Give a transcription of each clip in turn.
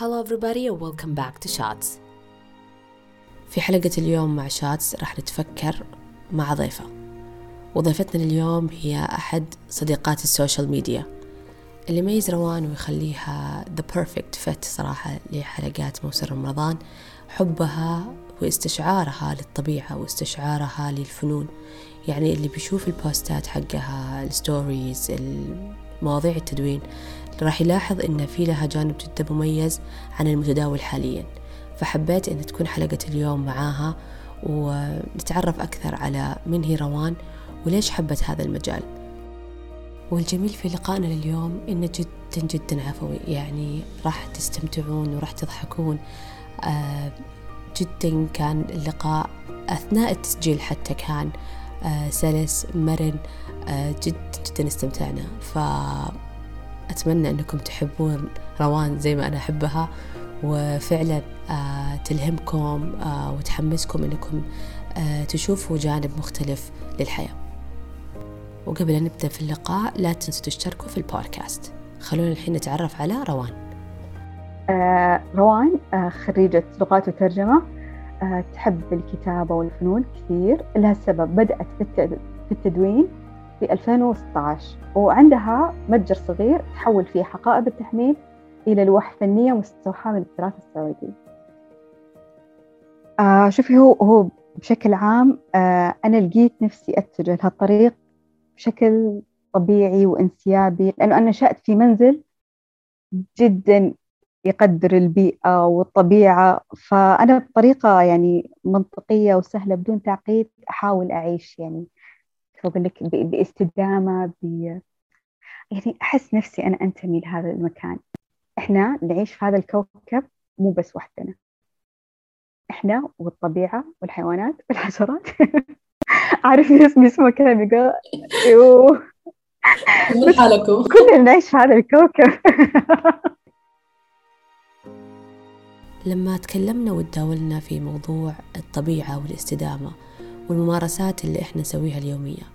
Hello everybody and welcome back to Shots. في حلقة اليوم مع Shots راح نتفكر مع ضيفة. وضيفتنا اليوم هي أحد صديقات ال social media. اللي يميز روان ويخليها the perfect fit صراحة لحلقات موسم رمضان حبها واستشعارها للطبيعة واستشعارها للفنون. يعني اللي بيشوف البوستات حقها ال stories مواضيع التدوين راح يلاحظ إن في لها جانب جدا مميز عن المتداول حاليا فحبيت أن تكون حلقة اليوم معاها ونتعرف أكثر على من هي روان وليش حبت هذا المجال. والجميل في لقائنا لليوم إنه جدا جدا عفوي يعني راح تستمتعون وراح تضحكون. آه جدا كان اللقاء أثناء التسجيل حتى كان آه سلس مرن آه جدا جدا استمتعنا. فأتمنى أنكم تحبون روان زي ما أنا أحبها وفعلا آه تلهمكم آه وتحمسكم أنكم آه تشوفوا جانب مختلف للحياة. وقبل أن نبدأ في اللقاء لا تنسوا تشتركوا في البودكاست. خلونا الحين نتعرف على روان. روان خريجة لغات وترجمة. تحب الكتابة والفنون كثير. لها سبب بدأت في التدوين. في 2016 وعندها متجر صغير تحول فيه حقائب التحميل إلى لوح فنية مستوحاة من التراث السعودي. آه شوفي هو هو بشكل عام آه أنا لقيت نفسي أتجه لهالطريق بشكل طبيعي وانسيابي لأنه أنا نشأت في منزل جدا يقدر البيئة والطبيعة. فأنا بطريقة يعني منطقية وسهلة بدون تعقيد أحاول أعيش يعني. أقول لك باستدامة ب يعني أحس نفسي أنا أنتمي لهذا المكان. إحنا نعيش في هذا الكوكب مو بس وحدنا. إحنا والطبيعة والحيوانات والحشرات. عارف ناس بيسمعوا كلام يقول يوه حالكم. كلنا نعيش في هذا الكوكب. لما تكلمنا وتداولنا في موضوع الطبيعة والاستدامة والممارسات اللي إحنا نسويها اليومية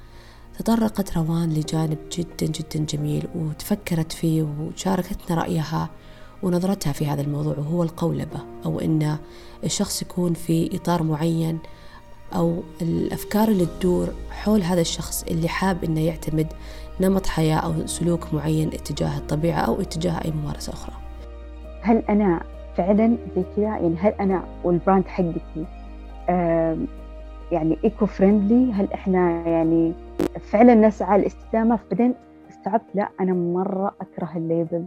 تطرقت روان لجانب جدا جدا جميل وتفكرت فيه وشاركتنا رأيها ونظرتها في هذا الموضوع وهو القولبة أو أن الشخص يكون في إطار معين أو الأفكار اللي تدور حول هذا الشخص اللي حاب أنه يعتمد نمط حياة أو سلوك معين اتجاه الطبيعة أو اتجاه أي ممارسة أخرى. هل أنا فعلا زي كذا يعني هل أنا وال brand حقتي؟ يعني eco friendly هل إحنا يعني فعلا نسعى للاستدامة؟ فبعدين استوعبت لا أنا مرة أكره ال label.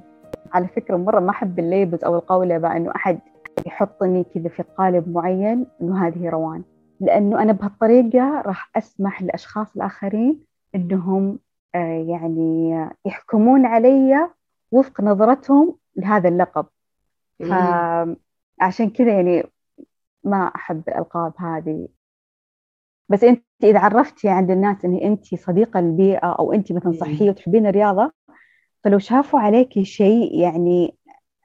على فكرة مرة ما أحب ال labels أو القولبه إنه أحد يحطني كذا في قالب معين إنه هذه روان. لأنه أنا بهالطريقة راح أسمح للاشخاص الآخرين إنهم آه يعني يحكمون علي وفق نظرتهم لهذا اللقب. فعشان كذا يعني ما أحب الألقاب هذه. بس انت اذا عرفتي عند الناس ان انت صديقة للبيئة أو انت مثلا صحية وتحبين الرياضة فلو شافوا عليك شيء يعني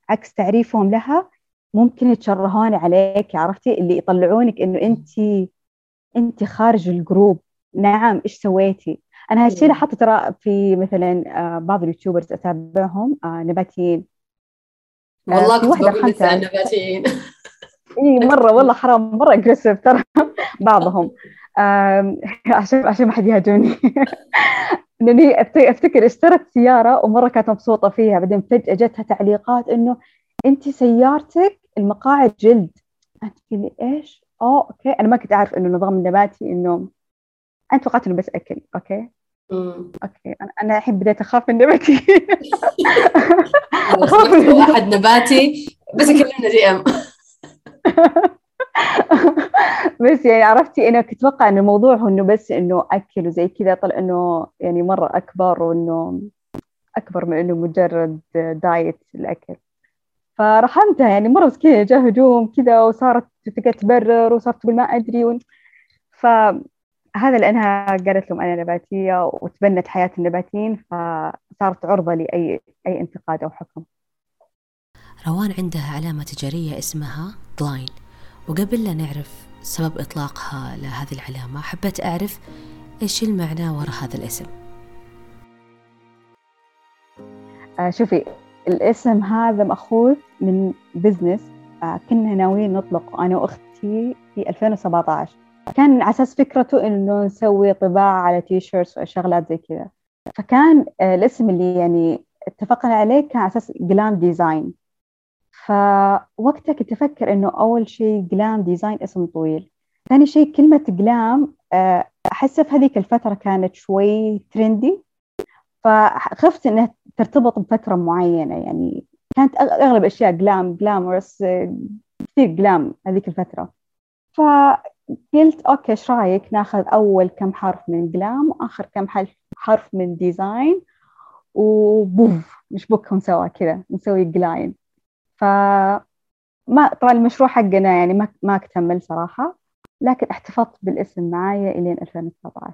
عكس تعريفهم لها ممكن يتشرهون عليك عرفتي؟ اللي يطلعونك انه انت انت خارج ال group. نعم إيش سويتي؟ أنا هالشيء لاحظته ترى في مثلا بعض ال YouTubers أتابعهم نباتيين. والله كنت بقول النباتيين إي مرة والله حرام مرة aggressive ترى. بعضهم. عشان عشان ما حد يهاجمني. لأني أفتكر اشترت سيارة ومرة كانت مبسوطة فيها. بعدين فجأة جتها تعليقات إنه أنت سيارتك المقاعد جلد. أنت لي إيش؟ أوه okay. أنا ما كنت أعرف إنه النظام النباتي إنه أنا توقعت إنه بس أكل. okay؟ مم. okay. أنا الحين بديت أخاف من النباتي أخاف من احد نباتي. بس كلمنا DM. بس يعني عرفتي أنا كنت أتوقع ان الموضوع هو إنه بس إنه أكل وزي كذا طلع إنه يعني مرة أكبر وإنه أكبر من إنه مجرد diet الأكل. فرحمتها يعني مرة مسكينة جاء هجوم كذا وصارت تبرر وصارت تقول ما أدري و... فهذا لانها قالت لهم أنا نباتية وتبنت حياة النباتيين فصارت عرضة لاي أي انتقاد أو حكم. روان عندها علامة تجارية اسمها جلاين وقبل لا نعرف سبب إطلاقها لهذه العلامة. حبيت أعرف إيش المعنى وراء هذا الاسم. آه شوفي الاسم هذا مأخوذ من business آه، كنا ناويين نطلق أنا وأختي في 2017 كان على أساس فكرته إنه نسوي طباعة على T-shirts وشغلات زي كذا. فكان آه، الاسم اللي يعني اتفقنا عليه كان على أساس glam design فوقتها كنت أفكر إنه أول شيء glam design اسم طويل. ثاني شيء كلمة glam آه، أحس في هذيك الفترة كانت شوي trendy فخفت إنها ترتبط بفترة معينة يعني كانت أغلب أشياء glam glamorous كثير glam هذيك الفترة. فقلت okay إيش رأيك ناخذ أول كم حرف من glam وآخر كم حرف من design و poof نشبكهم سوا كذا نسوي جلاين ف ما طبعا المشروع حقنا يعني ما ما اكتمل صراحة لكن احتفظت بالاسم معايا إلين 2019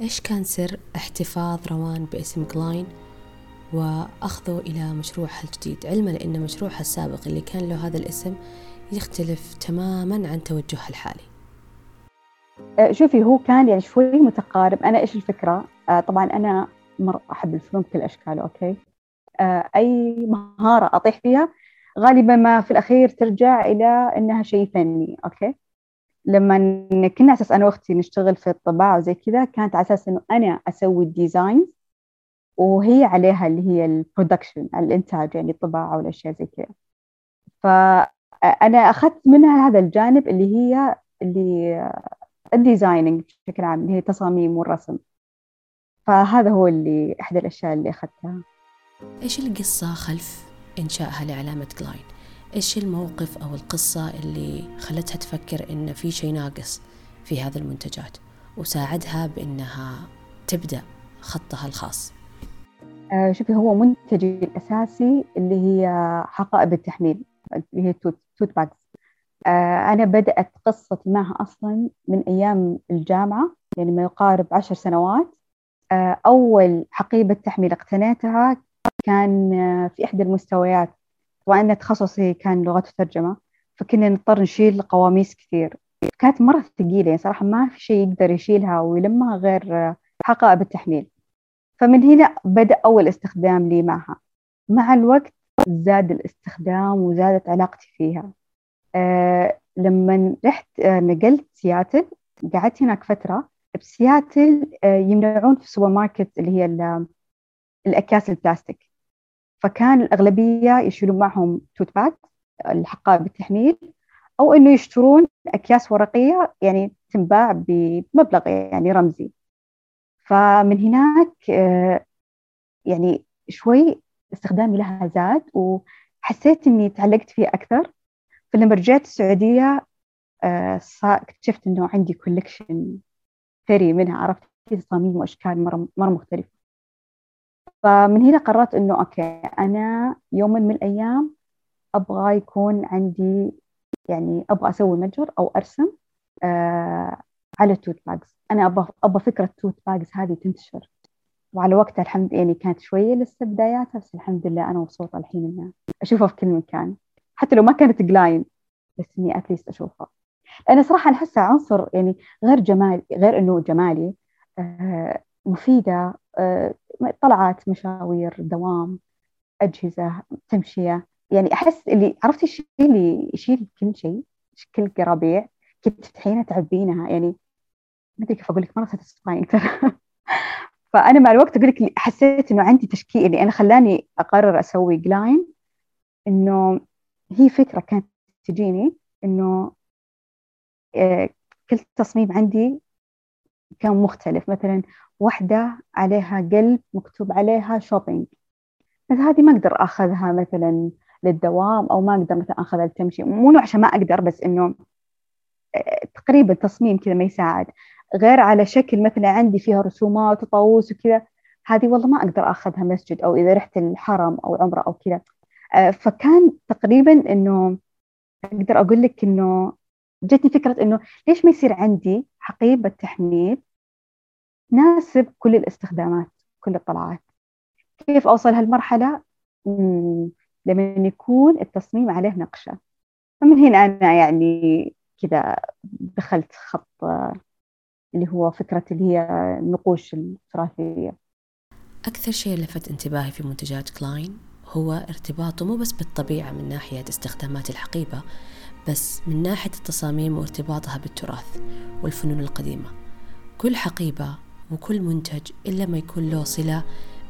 إيش كان سر احتفاظ روان باسم جلاين؟ وأخذه إلى مشروعها الجديد علما أن مشروعها السابق اللي كان له هذا الاسم يختلف تماما عن توجهها الحالي. أه، شوفي هو كان يعني شوي متقارب. أنا إيش الفكرة؟ أه، طبعا أنا مرة أحب الفنون بكل أشكاله okay؟ أه، أي مهارة أطيح فيها غالبا ما في الأخير ترجع إلى إنها شيء فني okay؟ لما كنا أساس أنا وأختي نشتغل في الطباعة وزي كذا كانت على أساس إنه أنا أسوي ال designs وهي عليها اللي هي ال production الإنتاج يعني الطباعة والأشياء زي كذا. فانا أخذت منها هذا الجانب اللي هي اللي ال designing بشكل عام اللي هي التصاميم والرسم. فهذا هو اللي إحدى الأشياء اللي أخذتها. إيش القصة خلف إنشائها لعلامة جلاين إيش الموقف أو القصة اللي خلتها تفكر إن في شيء ناقص في هذه المنتجات؟ وساعدها بإنها تبدأ خطها الخاص. آه شوفي هو منتجي الأساسي اللي هي حقائب التحميل اللي هي tote, tote bags. آه أنا بدأت قصتي معها أصلا من أيام الجامعة يعني ما يقارب عشر سنوات. آه أول حقيبة تحميل اقتنيتها كان آه، في إحدى المستويات وأنا تخصصي كان لغات وترجمة فكنا نضطر نشيل قواميس كثير. كانت مرة ثقيلة يعني صراحة ما في شيء يقدر يشيلها ويلمها غير حقائب التحميل. فمن هنا بدأ أول استخدام لي معها. مع الوقت زاد الاستخدام وزادت علاقتي فيها. أه لما رحت أه نقلت سياتل قعدت هناك فترة بسياتل يمنعون في السوبر ماركت اللي هي الأكياس البلاستيك. فكان الأغلبية يشيلون معهم tote bag الحقائب بالتحميل أو إنه يشترون أكياس ورقية يعني تنباع بمبلغ يعني رمزي. فمن هناك آه، يعني شوي استخدامي لها زاد وحسيت إني تعلقت فيها أكثر. فلما رجعت السعودية آه، اكتشفت إنه عندي collection ثري منها عرفت تصاميم وأشكال مرة مختلفة. فمن هنا قررت إنه okay أنا يوم من الأيام أبغى يكون عندي يعني أبغى أسوي متجر أو أرسم آه على ال tote bags أنا أبغى أبغى فكرة ال tote bags هذه تنتشر. وعلى وقتها الحمد يعني كانت شوية لسه بداياتها بس الحمد لله أنا مبسوطة الحين إني أشوفها في كل مكان. حتى لو ما كانت جلاين بس إني at least أشوفها. أنا صراحة احسها عنصر يعني غير جمال غير إنه جمالي آه مفيدة طلعات مشاوير دوام أجهزة تمشية. يعني أحس اللي عرفتي الشيء اللي يشيل كل شيء كل قرابيع؟ كنت تفتحينها تعبينها. يعني ما أدري كيف أقول لك مره satisfying ترى فأنا مع الوقت أقول لك حسيت إنه عندي تشكيل. اللي أنا خلاني أقرر أسوي جلاين إنه هي فكرة كانت تجيني إنه آه، كل تصميم عندي كان مختلف. مثلا واحدة عليها قلب مكتوب عليها شوبينج بس هذه ما أقدر أخذها مثلا للدوام أو ما أقدر مثلا أخذها للتمشي. مو عشان ما أقدر بس إنه آه، تقريبا تصميم كذا ما يساعد. غير على شكل مثلا عندي فيها رسومات وطاووس وكذا هذه والله ما أقدر أخذها مسجد أو إذا رحت الحرم أو عمرة أو كذا. آه، فكان تقريبا إنه أقدر أقول لك إنه جتني فكرة إنه ليش ما يصير عندي حقيبة تحميل تناسب كل الاستخدامات كل الطلعات. كيف أوصل هالمرحلة؟ لما يكون التصميم عليه نقشة. فمن هنا أنا يعني كذا دخلت خط اللي هو فكرة اللي هي النقوش التراثية. أكثر شيء لفت انتباهي في منتجات كلاين هو ارتباطه مو بس بالطبيعة من ناحية استخدامات الحقيبة بس من ناحية التصاميم وارتباطها بالتراث والفنون القديمة. كل حقيبة وكل منتج إلا ما يكون له صلة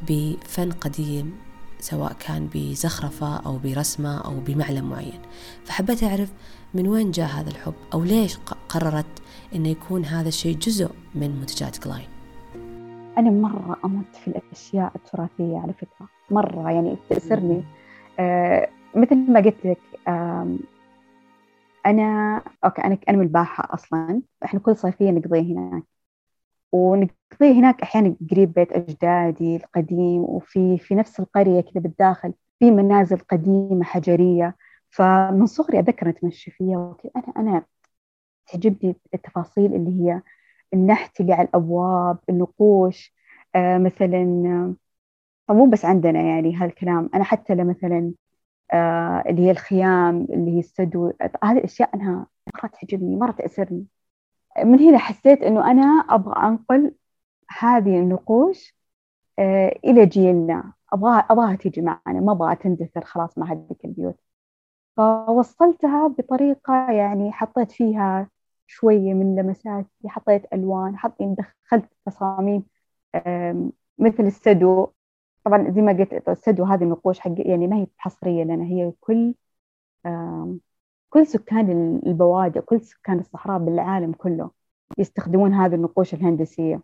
بفن قديم سواء كان بزخرفة أو برسمة أو بمعلم معين. فحبيت أعرف من وين جاء هذا الحب أو ليش قررت أنه يكون هذا الشيء جزء من منتجات جلاين أنا مرة أموت في الأشياء التراثية على فكرة. مرة يعني تأسرني آه مثل ما قلت لك آه أنا okay أنا أنا من الباحة أصلا. إحنا كل صيفية نقضيها هناك. ونقضيه هناك أحيانا قريب بيت أجدادي القديم وفي في نفس القرية كذا بالداخل في منازل قديمة حجرية. فمن صغري أتذكر أتمشى فيها أنا أنا تعجبني التفاصيل اللي هي النحت اللي على الأبواب النقوش آه مثلا مو بس عندنا يعني هالكلام. أنا حتى مثلا آه اللي هي الخيام اللي هي السدو هذه الأشياء أنها مرة تعجبني مرة تأثرني. من هنا حسيت إنه أنا أبغى أنقل هذه النقوش آه، إلى جيلنا. ابغاها أبغاها تيجي معنا. ما أبغاها تندثر خلاص مع هذيك البيوت فوصلتها بطريقة يعني حطيت فيها شوية من لمساتي حطيت ألوان حط يعني دخلت تصاميم مثل السدو. طبعا زي ما قلت السدو هذه النقوش حق يعني ما هي حصرية لنا هي كل كل سكان البوادي كل سكان الصحراء بالعالم كله يستخدمون هذه النقوش الهندسية.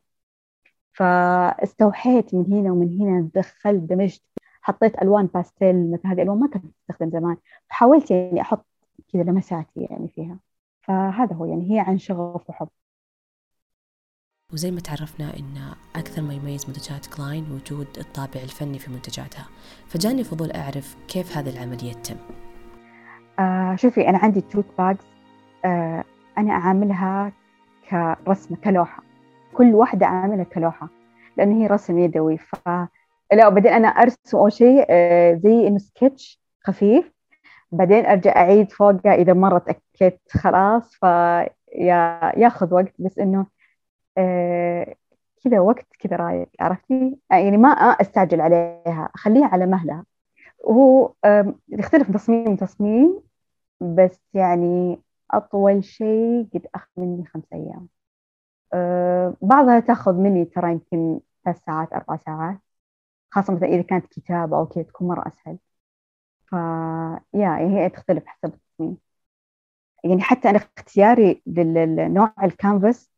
فاستوحيت من هنا ومن هنا دخلت دمجت حطيت ألوان باستيل مثل هذه الألوان ما كانت تستخدم زمان. فحاولت يعني أحط كذا لمساتي يعني فيها. فهذا هو يعني هي عن شغف وحب. وزي ما تعرفنا إن أكثر ما يميز منتجات كلاين وجود الطابع الفني في منتجاتها. فجاني فضول أعرف كيف هذه العملية تتم. آه شوفي أنا عندي tote bags آه أنا أعاملها كرسمة كلوحة. كل واحدة أعاملها كلوحة لأنه هي رسم يدوي. ف لا وبعدين أنا أرسم أول شيء آه زي إنه سكتش خفيف. بعدين أرجع أعيد فوقها إذا مرة تأكدت خلاص. فيا ياخذ وقت بس إنه آه كذا وقت كذا رايق عرفتي؟ يعني ما أستعجل عليها أخليها على مهلها. وهو يختلف تصميم تصميم بس يعني أطول شيء قد أخذ مني خمس أيام. أه بعضها تأخذ مني ترى يمكن ثلاث ساعات أربع ساعات خاصة مثلا إذا كانت كتابة أو كذا تكون مرة أسهل. ف yeah هي تختلف حسب التصميم. يعني حتى أنا اختياري للنوع الكانفاس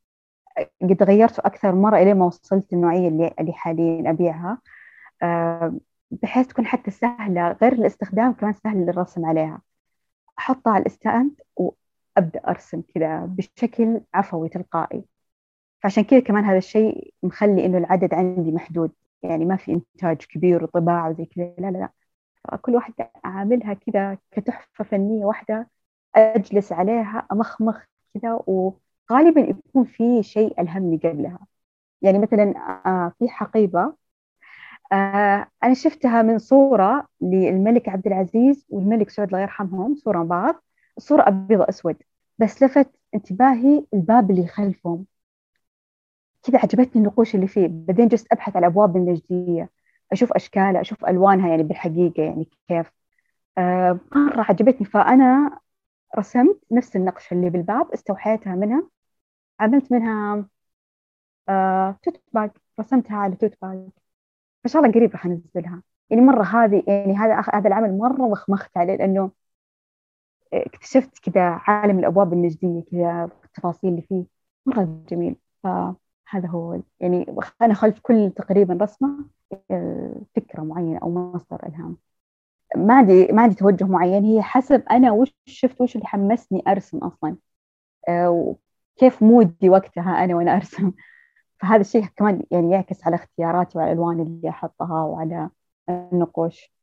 قد غيرته أكثر مرة إلين ما وصلت النوعية اللي, اللي حاليا أبيعها. أه بحيث تكون حتى سهلة غير الاستخدام كمان سهل الرسم عليها. أحطها على ال stand وأبدأ أرسم كذا بشكل عفوي تلقائي. فعشان كذا كمان هذا الشيء مخلي إنه العدد عندي محدود. يعني ما في إنتاج كبير وطباعة وزي كذا لا لا لا. كل واحدة أعاملها كذا كتحفة فنية واحدة أجلس عليها أمخمخ كذا وغالبا يكون في شيء ألهمني قبلها. يعني مثلا آه، في حقيبة أنا شفتها من صورة للملك عبد العزيز والملك سعود الله يرحمهم صورة بعض. الصورة أبيض أسود بس لفت انتباهي الباب اللي خلفهم. كذا عجبتني النقوش اللي فيه. بعدين جلست أبحث على أبواب النجدية أشوف أشكالها أشوف ألوانها يعني بالحقيقة يعني كيف. آه مرة عجبتني فأنا رسمت نفس النقشة اللي بالباب استوحيتها منها عملت منها آه tote bag رسمتها على tote bag. فان شاء الله قريب راح أنزلها. يعني مرة هذه يعني هذا هذا العمل مرة وخمخت عليه لأنه اكتشفت كذا عالم الأبواب النجدية كذا التفاصيل اللي فيه. مرة جميل. فهذا هو يعني أنا خلف كل تقريبا رسمة فكرة معينة أو مصدر إلهام. ما عندي ما عندي توجه معين. هي حسب أنا وش شفت وش اللي حمسني أرسم أصلا. آه، وكيف مودي وقتها أنا وأنا أرسم. فهذا الشيء كمان يعني يعكس على اختياراتي وعلى الألوان اللي أحطها وعلى النقوش.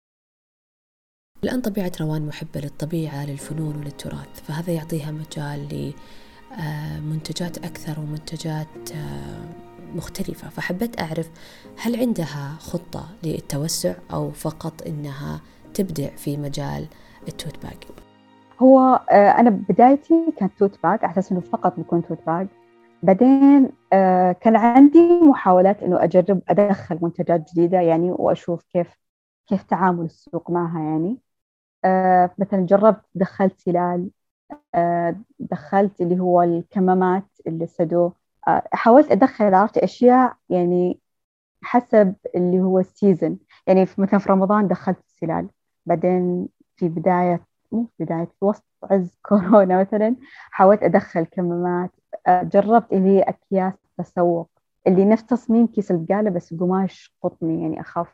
الآن طبيعة روان محبة للطبيعة للفنون وللتراث فهذا يعطيها مجال لمنتجات أكثر ومنتجات آه، مختلفة. فحبيت أعرف هل عندها خطة للتوسع أو فقط إنها تبدع في مجال ال tote bag هو آه، أنا بدايتي كانت tote bag على أساس إنه فقط بيكون tote bag بعدين آه كان عندي محاولات إنه أجرب أدخل منتجات جديدة يعني وأشوف كيف كيف تعامل السوق معها يعني. آه مثلا جربت دخلت سلال آه دخلت اللي هو الكمامات اللي سدو حاولت أدخل عرفت أشياء يعني حسب اللي هو السيزن. يعني مثلا في رمضان دخلت السلال. بعدين في بداية مو في بداية في وسط عز كورونا مثلا حاولت أدخل كمامات. جربت اللي هي أكياس تسوق اللي نفس تصميم كيس البقالة بس قماش قطني يعني أخف.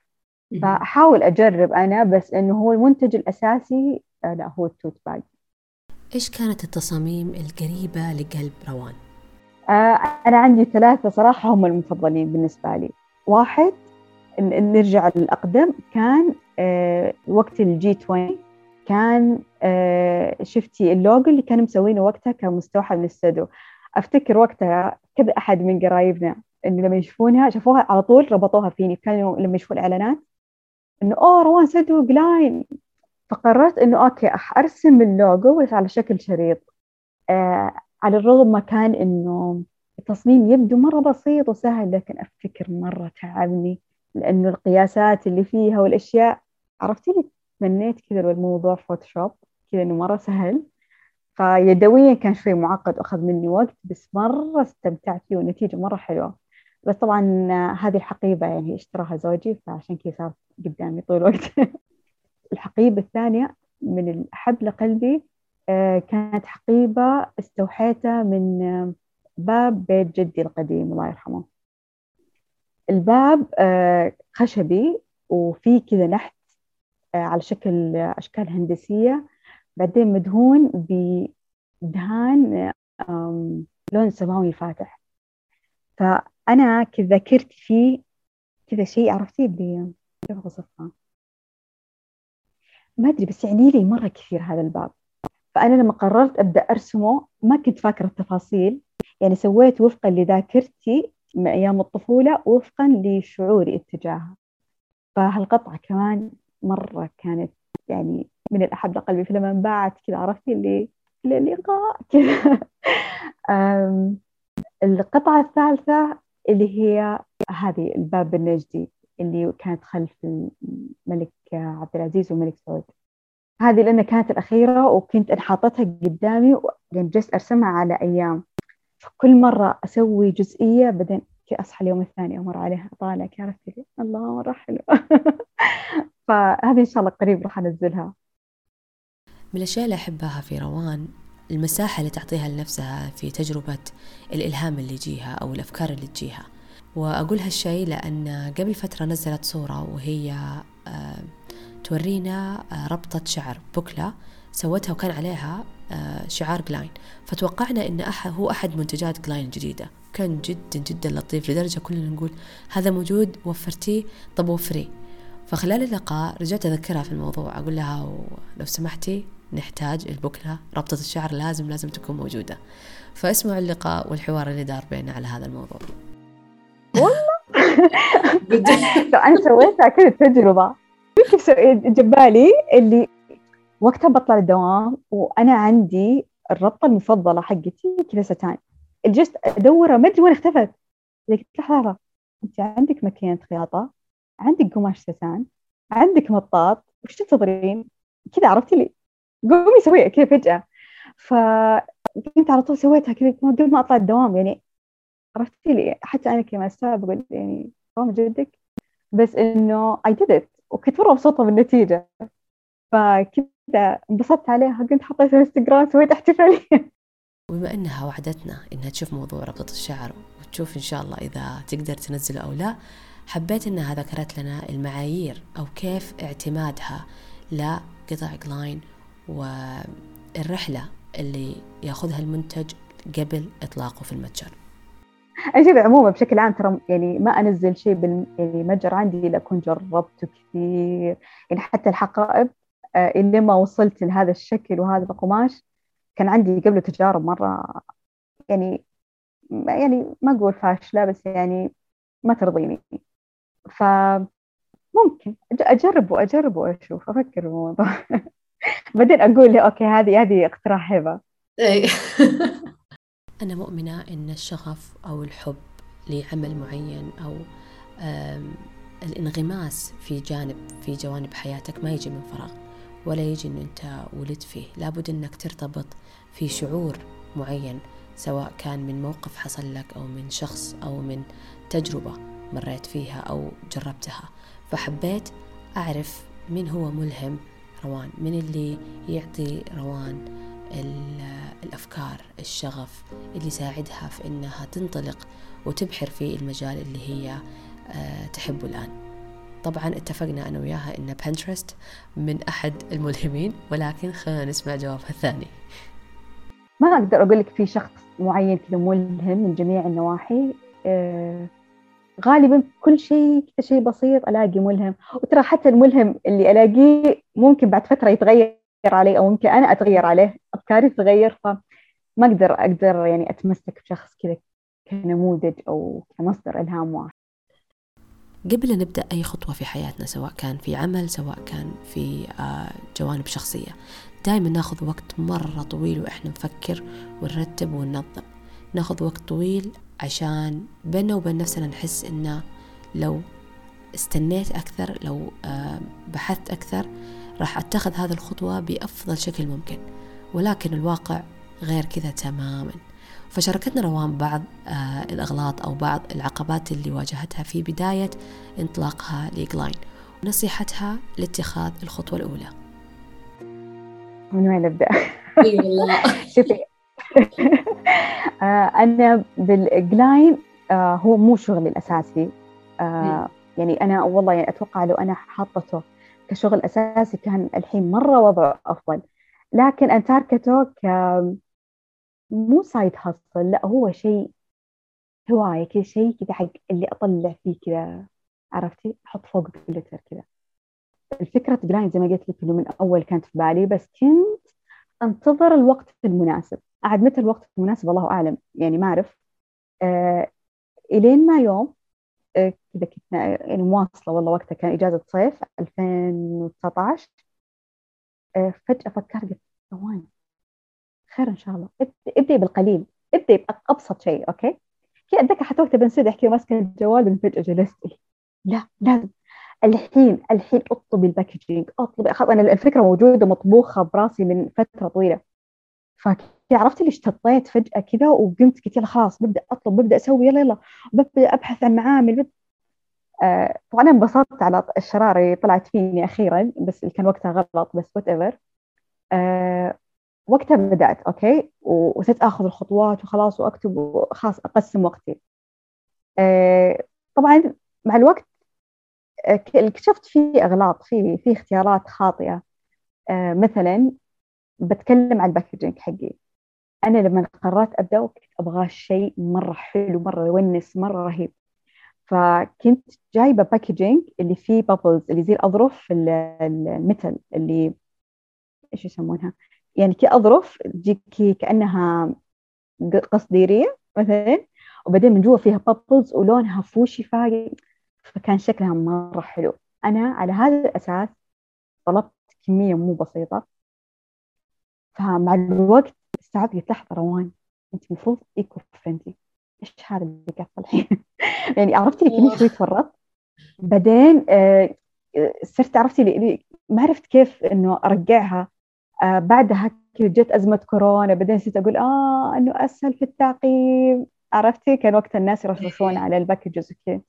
فأحاول أجرب أنا بس إنه هو المنتج الأساسي آه، لا هو ال tote bag. إيش كانت التصاميم القريبة لقلب روان؟ آه أنا عندي ثلاثة صراحة هم المفضلين بالنسبة لي. واحد نرجع للأقدم كان آه وقت ال G20 كان آه شفتي اللوجو اللي كانوا مسوينه وقتها كان مستوحى من السدو. أفتكر وقتها كذا أحد من قرايبنا إنه لما يشوفونها شافوها على طول ربطوها فيني. كانوا لما يشوفوا الاعلانات إنه أوه روان سدو جلاين فقررت إنه okay أرسم اللوجو بس على شكل شريط. آه على الرغم ما كان إنه التصميم يبدو مرة بسيط وسهل لكن أفتكر مرة تعبني لأنه القياسات اللي فيها والأشياء عرفتي تمنيت كذا الموضوع فوتوشوب كذا إنه مرة سهل. فيدويا كان شوي معقد وأخذ مني وقت بس مرة استمتعت فيه والنتيجة مرة حلوة. بس طبعا هذه الحقيبة يعني اشتراها زوجي فعشان كذا صارت قدامي طول الوقت. الحقيبة الثانية من الأحب لقلبي آه، كانت حقيبة استوحيتها من باب بيت جدي القديم الله يرحمه. الباب آه، خشبي وفي كذا نحت آه، على شكل أشكال هندسية. بعدين مدهون بدهان لون سماوي فاتح. فأنا كذا ذاكرت فيه كذا شيء عرفتي اللي كيف أوصفها ما أدري بس يعني لي مرة كثير هذا الباب. فأنا لما قررت أبدأ أرسمه ما كنت فاكرة التفاصيل. يعني سويت وفقا لذاكرتي من أيام الطفولة وفقا لشعوري اتجاهها. فهالقطعة كمان مرة كانت يعني من الأحب لقلبي فلما انباعت كذا عرفتي اللي اللقاء كذا القطعة الثالثة اللي هي هذه الباب النجدي اللي كانت خلف الملك عبد العزيز والملك سعود. هذه لأنها كانت الأخيرة وكنت أنا حاطتها قدامي وجلست جلست أرسمها على أيام. فكل مرة أسوي جزئية بعدين أصحى اليوم الثاني أمر عليها أطالع كيف؟ الله مرة حلو فهذه إن شاء الله قريب راح أنزلها. من الأشياء اللي أحبها في روان المساحة اللي تعطيها لنفسها في تجربة الإلهام اللي يجيها أو الأفكار اللي تجيها. وأقول هالشيء لأن قبل فترة نزلت صورة وهي آه، تورينا آه، ربطة شعر بوكلة سوتها وكان عليها آه، شعار جلاين. فتوقعنا أحد هو أحد منتجات جلاين الجديده كان جدا جدا لطيف لدرجة كلنا نقول هذا موجود وفرتيه طب وفريه. فخلال اللقاء رجعت أذكرها في الموضوع أقول لها لو سمحتي نحتاج البكلة ربطة الشعر لازم لازم تكون موجودة. فاسمعوا اللقاء والحوار اللي دار بيننا على هذا الموضوع. والله؟ أنا سويتها كذا تجربة. جبالي اللي وقتها بطلع الدوام وأنا عندي الربطة المفضلة حقتي كذا ستان الجست أدورها ما أدري وين اختفت. قلت لحظة أنت عندك ماكينة خياطة عندك قماش ستان عندك مطاط وش تنتظرين؟ كذا عرفتي لي. قومي سويها كذا فجأة. فكنت على طول سويتها كذا قبل ما أطلع الدوام يعني عرفتي لي؟ حتى أنا كمان استوعب أقول يعني قوم جدك. بس إنه I did it وكنت مرة مبسوطة بالنتيجة. فكذا انبسطت عليها كنت حطيتها في انستغرام سويت احتفالية. وبما إنها وعدتنا إنها تشوف موضوع ربطة الشعر وتشوف إن شاء الله إذا تقدر تنزله أو لا حبيت إنها ذكرت لنا المعايير أو كيف اعتمادها لقطع جلاين والرحلة اللي ياخذها المنتج قبل إطلاقه في المتجر. أجل عموما بشكل عام ترى يعني ما أنزل شيء بال يعني عندي إلا أكون جربته كثير. يعني حتى الحقائب آه إلى ما وصلت لهذا الشكل وهذا القماش كان عندي قبله تجارب مرة يعني يعني ما أقول فاشلة بس يعني ما ترضيني. فممكن أجرب وأجرب وأشوف أفكر بالموضوع بعدين أقول لي أوكي هذه هذه اقتراح هبه أنا مؤمنة أن الشغف أو الحب لعمل معين أو الانغماس في جانب في جوانب حياتك ما يجي من فراغ ولا يجي أن أنت ولدت فيه. لابد أنك ترتبط في شعور معين سواء كان من موقف حصل لك أو من شخص أو من تجربة مريت فيها أو جربتها. فحبيت أعرف من هو ملهم روان. من اللي يعطي روان الأفكار الشغف اللي يساعدها في إنها تنطلق وتبحر في المجال اللي هي آه، تحبه الآن. طبعا اتفقنا أنا وياها إن بنترست من أحد الملهمين ولكن خلينا نسمع جوابها الثاني. ما أقدر أقول لك في شخص معين كذا ملهم من جميع النواحي آه غالبا كل شيء كذا شيء بسيط ألاقي ملهم. وترى حتى الملهم اللي ألاقيه ممكن بعد فترة يتغير علي أو ممكن أنا أتغير عليه أفكاري تتغير فما أقدر أقدر يعني أتمسك بشخص كذا كنموذج أو كمصدر إلهام واحد. قبل أن نبدأ أي خطوة في حياتنا سواء كان في عمل سواء كان في آه، جوانب شخصية دائما ناخذ وقت مرة طويل وإحنا نفكر ونرتب وننظم. ناخذ وقت طويل عشان بيننا وبين نفسنا نحس إنه لو استنيت أكثر لو بحثت أكثر راح أتخذ هذه الخطوة بأفضل شكل ممكن. ولكن الواقع غير كذا تماما. فشاركتنا روان بعض آه، الأغلاط أو بعض العقبات اللي واجهتها في بداية انطلاقها لإيجلاين. ونصيحتها لاتخاذ الخطوة الأولى. من وين أبدأ؟ شوفي آه، أنا بجلاين آه، هو مو شغلي الأساسي. آه، يعني أنا والله يعني أتوقع لو أنا حاطته كشغل أساسي كان الحين مرة وضعه أفضل. لكن أنا تاركته ك مو side hustle لا هو شيء هواية كذا شيء كذا حق اللي أطلع فيه كذا عرفتي؟ أحط فوق glitter كذا. الفكرة جلاين زي ما قلت لك إنه من أول كانت في بالي بس كنت أنتظر الوقت المناسب. عاد متى الوقت المناسب؟ الله أعلم. يعني ما أعرف. آه إلين ما يوم آه كذا كنت يعني مواصلة والله وقتها كان إجازة صيف 2019 آه فجأة فكرت قلت ثواني خير إن شاء الله. ابدأي بالقليل. ابدأي بأبسط شيء okay؟ كذا أتذكر حتى وقتها بنسد أحكي ماسكة الجوال فجأة جلست لا لازم. الحين الحين اطلبي ال packaging. اطلبي خلاص أنا الفكرة موجودة مطبوخه براسي من فترة طويلة. فعرفتي اللي اشتطيت فجأة كذا وقمت قلت يلا خلاص ببدأ أطلب ببدأ أسوي يلا يلا. ببدأ أبحث عن معامل ببدأ آه طبعا أنا انبسطت على الشرارة طلعت فيني أخيرا بس اللي كان وقتها غلط بس whatever آه وقتها بدأت okay؟ وصرت آخذ الخطوات وخلاص وأكتب وخلاص أقسم وقتي. آه طبعا مع الوقت اكتشفت في أغلاط في في اختيارات خاطئة. آه مثلا بتكلم عن ال packaging حقي. أنا لما قررت أبدأ كنت أبغى شيء مرة حلو مرة يونس مرة رهيب. فكنت جايبة packaging اللي فيه bubbles اللي زي الأظرف ال metal اللي إيش يسمونها؟ يعني كي أظرف تجيكي كأنها قصديرية مثلا وبعدين من جوا فيها bubbles ولونها فوشي فاقع فكان شكلها مرة حلو. أنا على هذا الأساس طلبت كمية مو بسيطة. فمع الوقت استوعبت قلت لحظة روان أنت المفروض eco friendly إيش هذا اللي قاعد الحين يعني عرفتي كني شوي تورطت؟ بعدين آه صرت عرفتي لي ما عرفت كيف إنه أرجعها. آه بعدها جت أزمة كورونا بعدين صرت أقول آه إنه أسهل في التعقيم. عرفتي؟ كان وقت الناس يرشرشون على الباكجز وكذا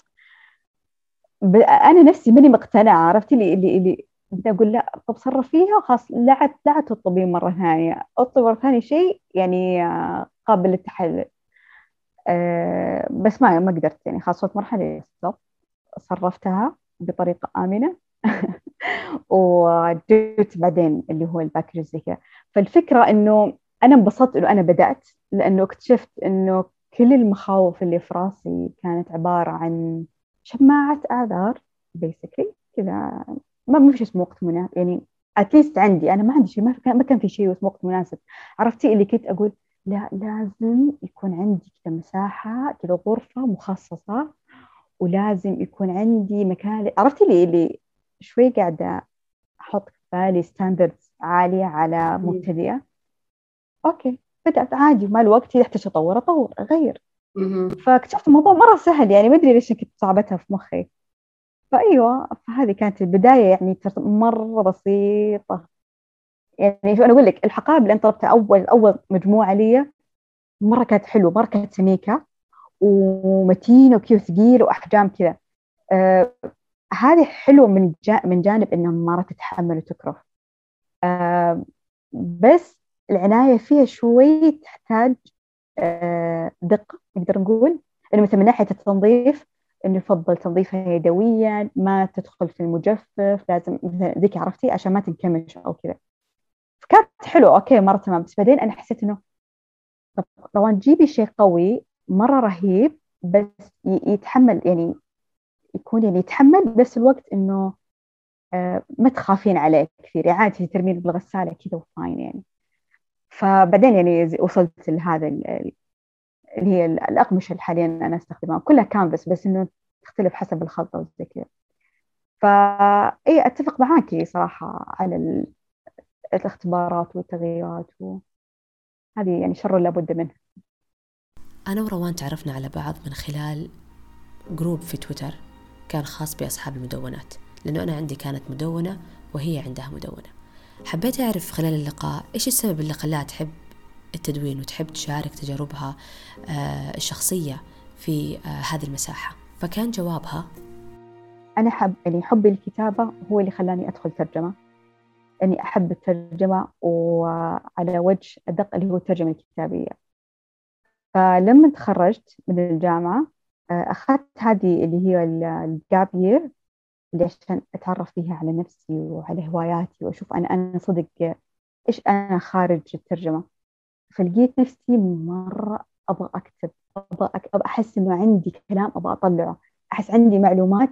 أنا نفسي ماني مقتنعة. عرفتي؟ اللي اللي اللي بدي أقول لا طب صرفيها خلاص لا لا تطلبين مرة ثانية. اطلب مرة ثانية شيء يعني آه، قابل للتحلل. أه بس ما ما قدرت يعني. خلاص وصلت مرحلة صرفتها بطريقة آمنة. وجبت بعدين اللي هو ال package زي كذا. فالفكرة إنه أنا انبسطت إنه أنا بدأت لأنه اكتشفت إنه كل المخاوف اللي في راسي كانت عبارة عن شماعة أعذار basically كذا. ما ما في شيء اسمه وقت مناسب. يعني at least عندي. أنا ما عندي شيء ما كان ما كان في شيء اسمه وقت مناسب. عرفتي اللي كنت أقول؟ لا لازم يكون عندي كذا مساحة كذا غرفة مخصصة ولازم يكون عندي مكان عرفتي اللي اللي شوي قاعدة أحط في بالي standards عالية على مبتدئة؟ okay. بدأت عادي. مع الوقت هي تحتاج أطور أطور أغير. فاكتشفت الموضوع مرة سهل. يعني ما أدري ليش كنت صعبتها في مخي. فأيوة فهذه كانت البداية يعني مرة بسيطة. يعني شو أنا أقول لك الحقائب اللي أنا طلبتها أول أول مجموعة لي مرة كانت حلوة مرة كانت سميكة ومتينة وكيو ثقيل وأحجام كذا. آه هذه حلوة من جا من جانب إنها مرة تتحمل وتكرف آه بس العناية فيها شوي تحتاج آه دقة نقدر نقول. إنه مثلا من ناحية التنظيف إنه يفضل تنظيفها يدويا ما تدخل في المجفف لازم مثلا ذيك عرفتي؟ عشان ما تنكمش أو كذا. فكانت حلوة okay مرة تمام. بس بعدين أنا حسيت إنه طب روان جيبي شيء قوي مرة رهيب بس يتحمل يعني يكون يعني يتحمل بس الوقت إنه آه ما تخافين عليه كثير. يعني عادي ترمين بالغسالة كذا و fine يعني. فبعدين يعني وصلت لهذا اللي هي الأقمشة اللي حاليا أنا أستخدمها كلها كانفاس بس إنه تختلف حسب الخلطة وزي كذا. فأي أتفق معاكي صراحة على الاختبارات والتغييرات وهذه يعني شر لابد منه. أنا وروان تعرفنا على بعض من خلال جروب في تويتر كان خاص بأصحاب المدونات لأنه أنا عندي كانت مدونة وهي عندها مدونة. حبيت أعرف خلال اللقاء إيش السبب اللي خلاها تحب التدوين وتحب تشارك تجاربها آه، الشخصية في آه، هذه المساحة. فكان جوابها أنا حب يعني حبي الكتابة هو اللي خلاني أدخل ترجمة. أني أحب الترجمة وعلى وجه أدق اللي هو الترجمة الكتابية. فلما تخرجت من الجامعة آه، أخذت هذه اللي هي الجاب يير اللي عشان أتعرف فيها على نفسي وعلى هواياتي وأشوف أنا أنا صدق إيش أنا خارج الترجمة. فلقيت نفسي مرة أبغى أكتب أبغى, أبغى أحس إنه عندي كلام أبغى أطلعه أحس عندي معلومات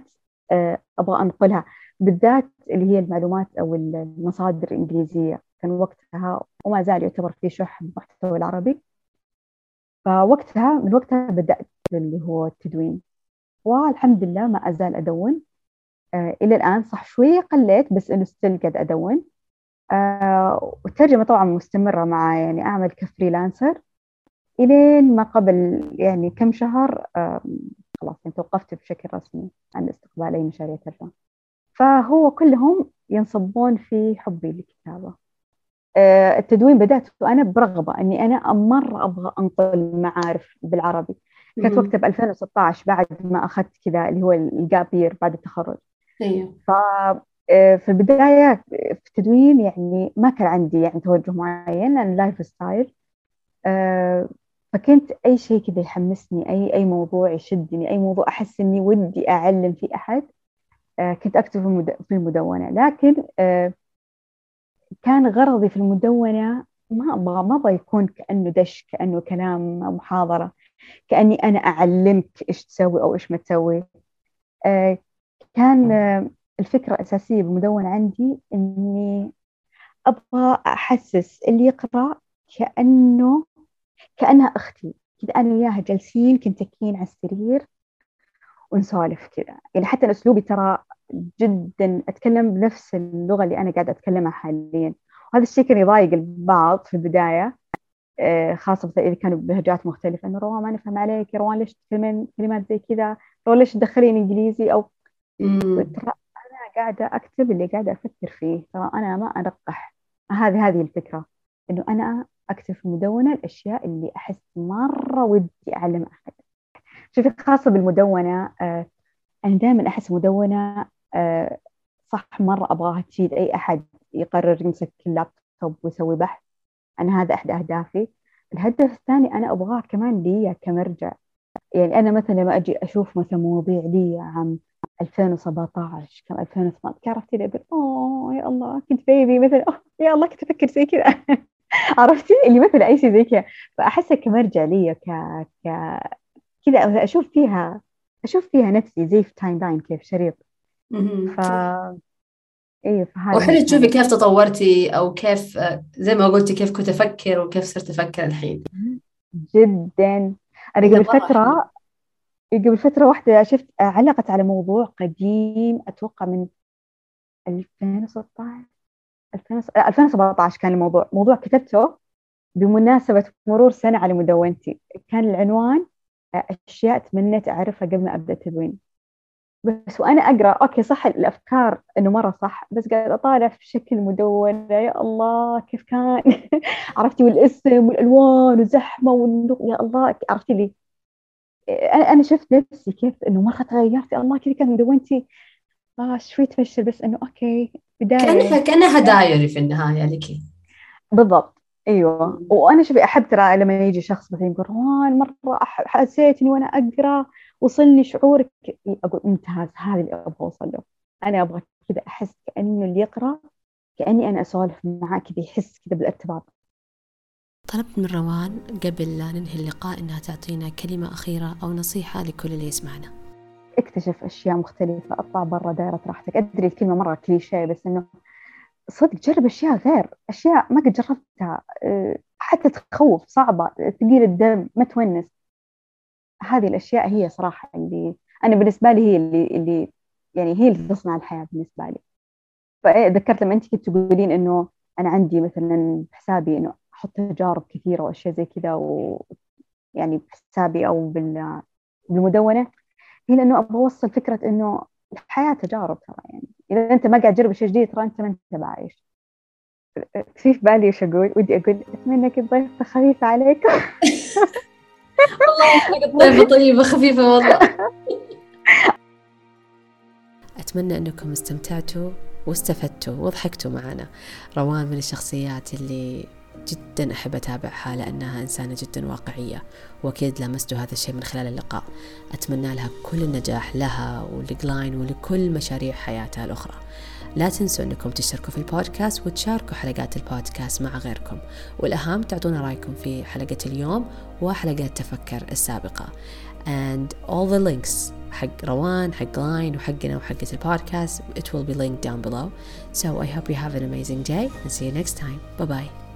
آه، أبغى أنقلها بالذات اللي هي المعلومات أو المصادر الإنجليزية. كان وقتها وما زال يعتبر في شح بالمحتوى العربي. فوقتها من وقتها بدأت اللي هو التدوين. والحمد لله ما أزال أدون. آه إلى الآن صح شوية قليت بس إنه ستيل قد أدون. والترجمة طبعا مستمرة مع يعني أعمل ك freelancer إلين ما قبل يعني كم شهر آه خلاص يعني توقفت بشكل رسمي عن استقبال أي مشاريع ترجمة. فهو كلهم ينصبون في حبي للكتابة. آه التدوين بدأت وأنا برغبة أني أنا مرة أبغى أنقل معارف بالعربي. كانت وقتها ب 2016 بعد ما أخذت كذا اللي هو ال gap year بعد التخرج. آه، في البداية في التدوين يعني ما كان عندي يعني توجه معين لأن lifestyle آه، فكنت أي شيء كذا يحمسني أي أي موضوع يشدني أي موضوع أحس إني ودي أعلم في أحد. آه، كنت أكتب في المدونة. لكن كان غرضي في المدونة ما أبغى ما أبغى يكون كأنه دش كأنه كلام محاضرة كأني أنا أعلمك إيش تسوي أو إيش ما تسوي. كان الفكرة الأساسية بالمدونة عندي إني أبغى أحسس اللي يقرأ كأنه كأنها أختي. كذا أنا وياها جالسين كنتكين على السرير ونسولف كذا. يعني حتى أسلوبي ترى جدا أتكلم بنفس اللغة اللي أنا قاعدة أتكلمها حاليا. وهذا الشيء كان يضايق البعض في البداية آه، خاصة إذا كانوا بلهجات مختلفة. إنه روان ما نفهم عليك روان ليش تتكلمين كلمات زي كذا؟ روان ليش تدخلين إنجليزي؟ أو قاعدة أكتب اللي قاعدة أفكر فيه. ترى أنا ما أنقح هذه هذه الفكرة. إنه أنا أكتب في المدونة الأشياء اللي أحس مرة ودي أعلم أحد. شوفي خاصة بالمدونة آه أنا دائما أحس مدونة آه صح مرة أبغاها تفيد أي أحد يقرر يمسك اللابتوب ويسوي بحث. أنا هذا أحد أهدافي. الهدف الثاني أنا أبغاه كمان لي كمرجع. يعني أنا مثلا لما أجي أشوف مثلا مواضيع لي عن 2017 كم 2018 عرفتي اللي اوه يا الله كنت baby مثلا اوه يا الله كنت أفكر زي كذا. عرفتي؟ اللي مثل أي شيء زي كذا. فأحسها كمرجع لي ك ك كذا أشوف فيها أشوف فيها نفسي زي في timeline كيف شريط. ف إيه فهذا وحلو تشوفي كيف تطورتي أو كيف زي ما قلتي كيف كنت أفكر وكيف صرت أفكر الحين. جدا. أنا قبل فترة قبل فترة واحدة شفت علقت على موضوع قديم أتوقع من 2016 2017 كان الموضوع. موضوع كتبته بمناسبة مرور سنة على مدونتي. كان العنوان أشياء تمنيت أعرفها قبل ما أبدأ تدوين. بس وأنا أقرأ okay صح الأفكار إنه مرة صح بس قاعد أطالع في شكل مدونة يا الله كيف كان؟ عرفتي والاسم والألوان والنق يا الله عرفتي لي أنا شفت نفسي كيف إنه مرة تغيرت الله كذا كانت مدونتي. آه شوي تفشل بس إنه okay بداية. كأنها كأنها diary في النهاية لك بالضبط. أيوه. وأنا شوفي أحب ترى لما يجي شخص مثلا يقول روان مرة حسيت اني وأنا أقرأ وصلني شعورك. أقول ممتاز هذا اللي أبغى أوصل له. أنا أبغى كذا أحس كأنه اللي يقرأ كأني أنا أسولف معاه كذا يحس كذا بالارتباط. طلبت من روان قبل لا ننهي اللقاء إنها تعطينا كلمة أخيرة أو نصيحة لكل اللي يسمعنا. اكتشف أشياء مختلفة أطلع برا دائرة راحتك. أدري الكلمة مرة كليشيه بس إنه صدق جرب أشياء غير أشياء ما قد جربتها. أه، حتى تخوف صعبة ثقيل الدم ما تونس. هذه الأشياء هي صراحة اللي أنا بالنسبة لي هي اللي اللي يعني هي اللي تصنع الحياة بالنسبة لي. فذكرت لما أنت كنت تقولين إنه أنا عندي مثلا بحسابي إنه أحط تجارب كثيرة وأشياء زي كذا و يعني بحسابي أو بالمدونة. هي لأنه أبغى أوصل فكرة إنه الحياة تجارب ترى يعني. إذا أنت ما قاعد تجرب شيء جديد ترى أنت ما أنت بعايش. في في بالي وش أقول؟ ودي أقول أتمنى كنت ضيفة خفيفة عليكم والله ضيفة طيبة خفيفة والله. أتمنى أنكم استمتعتوا واستفدتوا وضحكتوا معنا. روان من الشخصيات اللي جدا أحب أتابعها لأنها إنسانة جدا واقعية وأكيد لمستوا هذا الشيء من خلال اللقاء. أتمنى لها كل النجاح لها ولجلاين ولكل مشاريع حياتها الأخرى. لا تنسوا أنكم تشتركوا في البودكاست وتشاركوا حلقات البودكاست مع غيركم. والأهم تعطونا رأيكم في حلقة اليوم وحلقات تفكر السابقة. And all the links حق روان حق لاين وحقنا وحقة البودكاست it will be linked down below. So I hope you have an amazing day and see you next time. Bye bye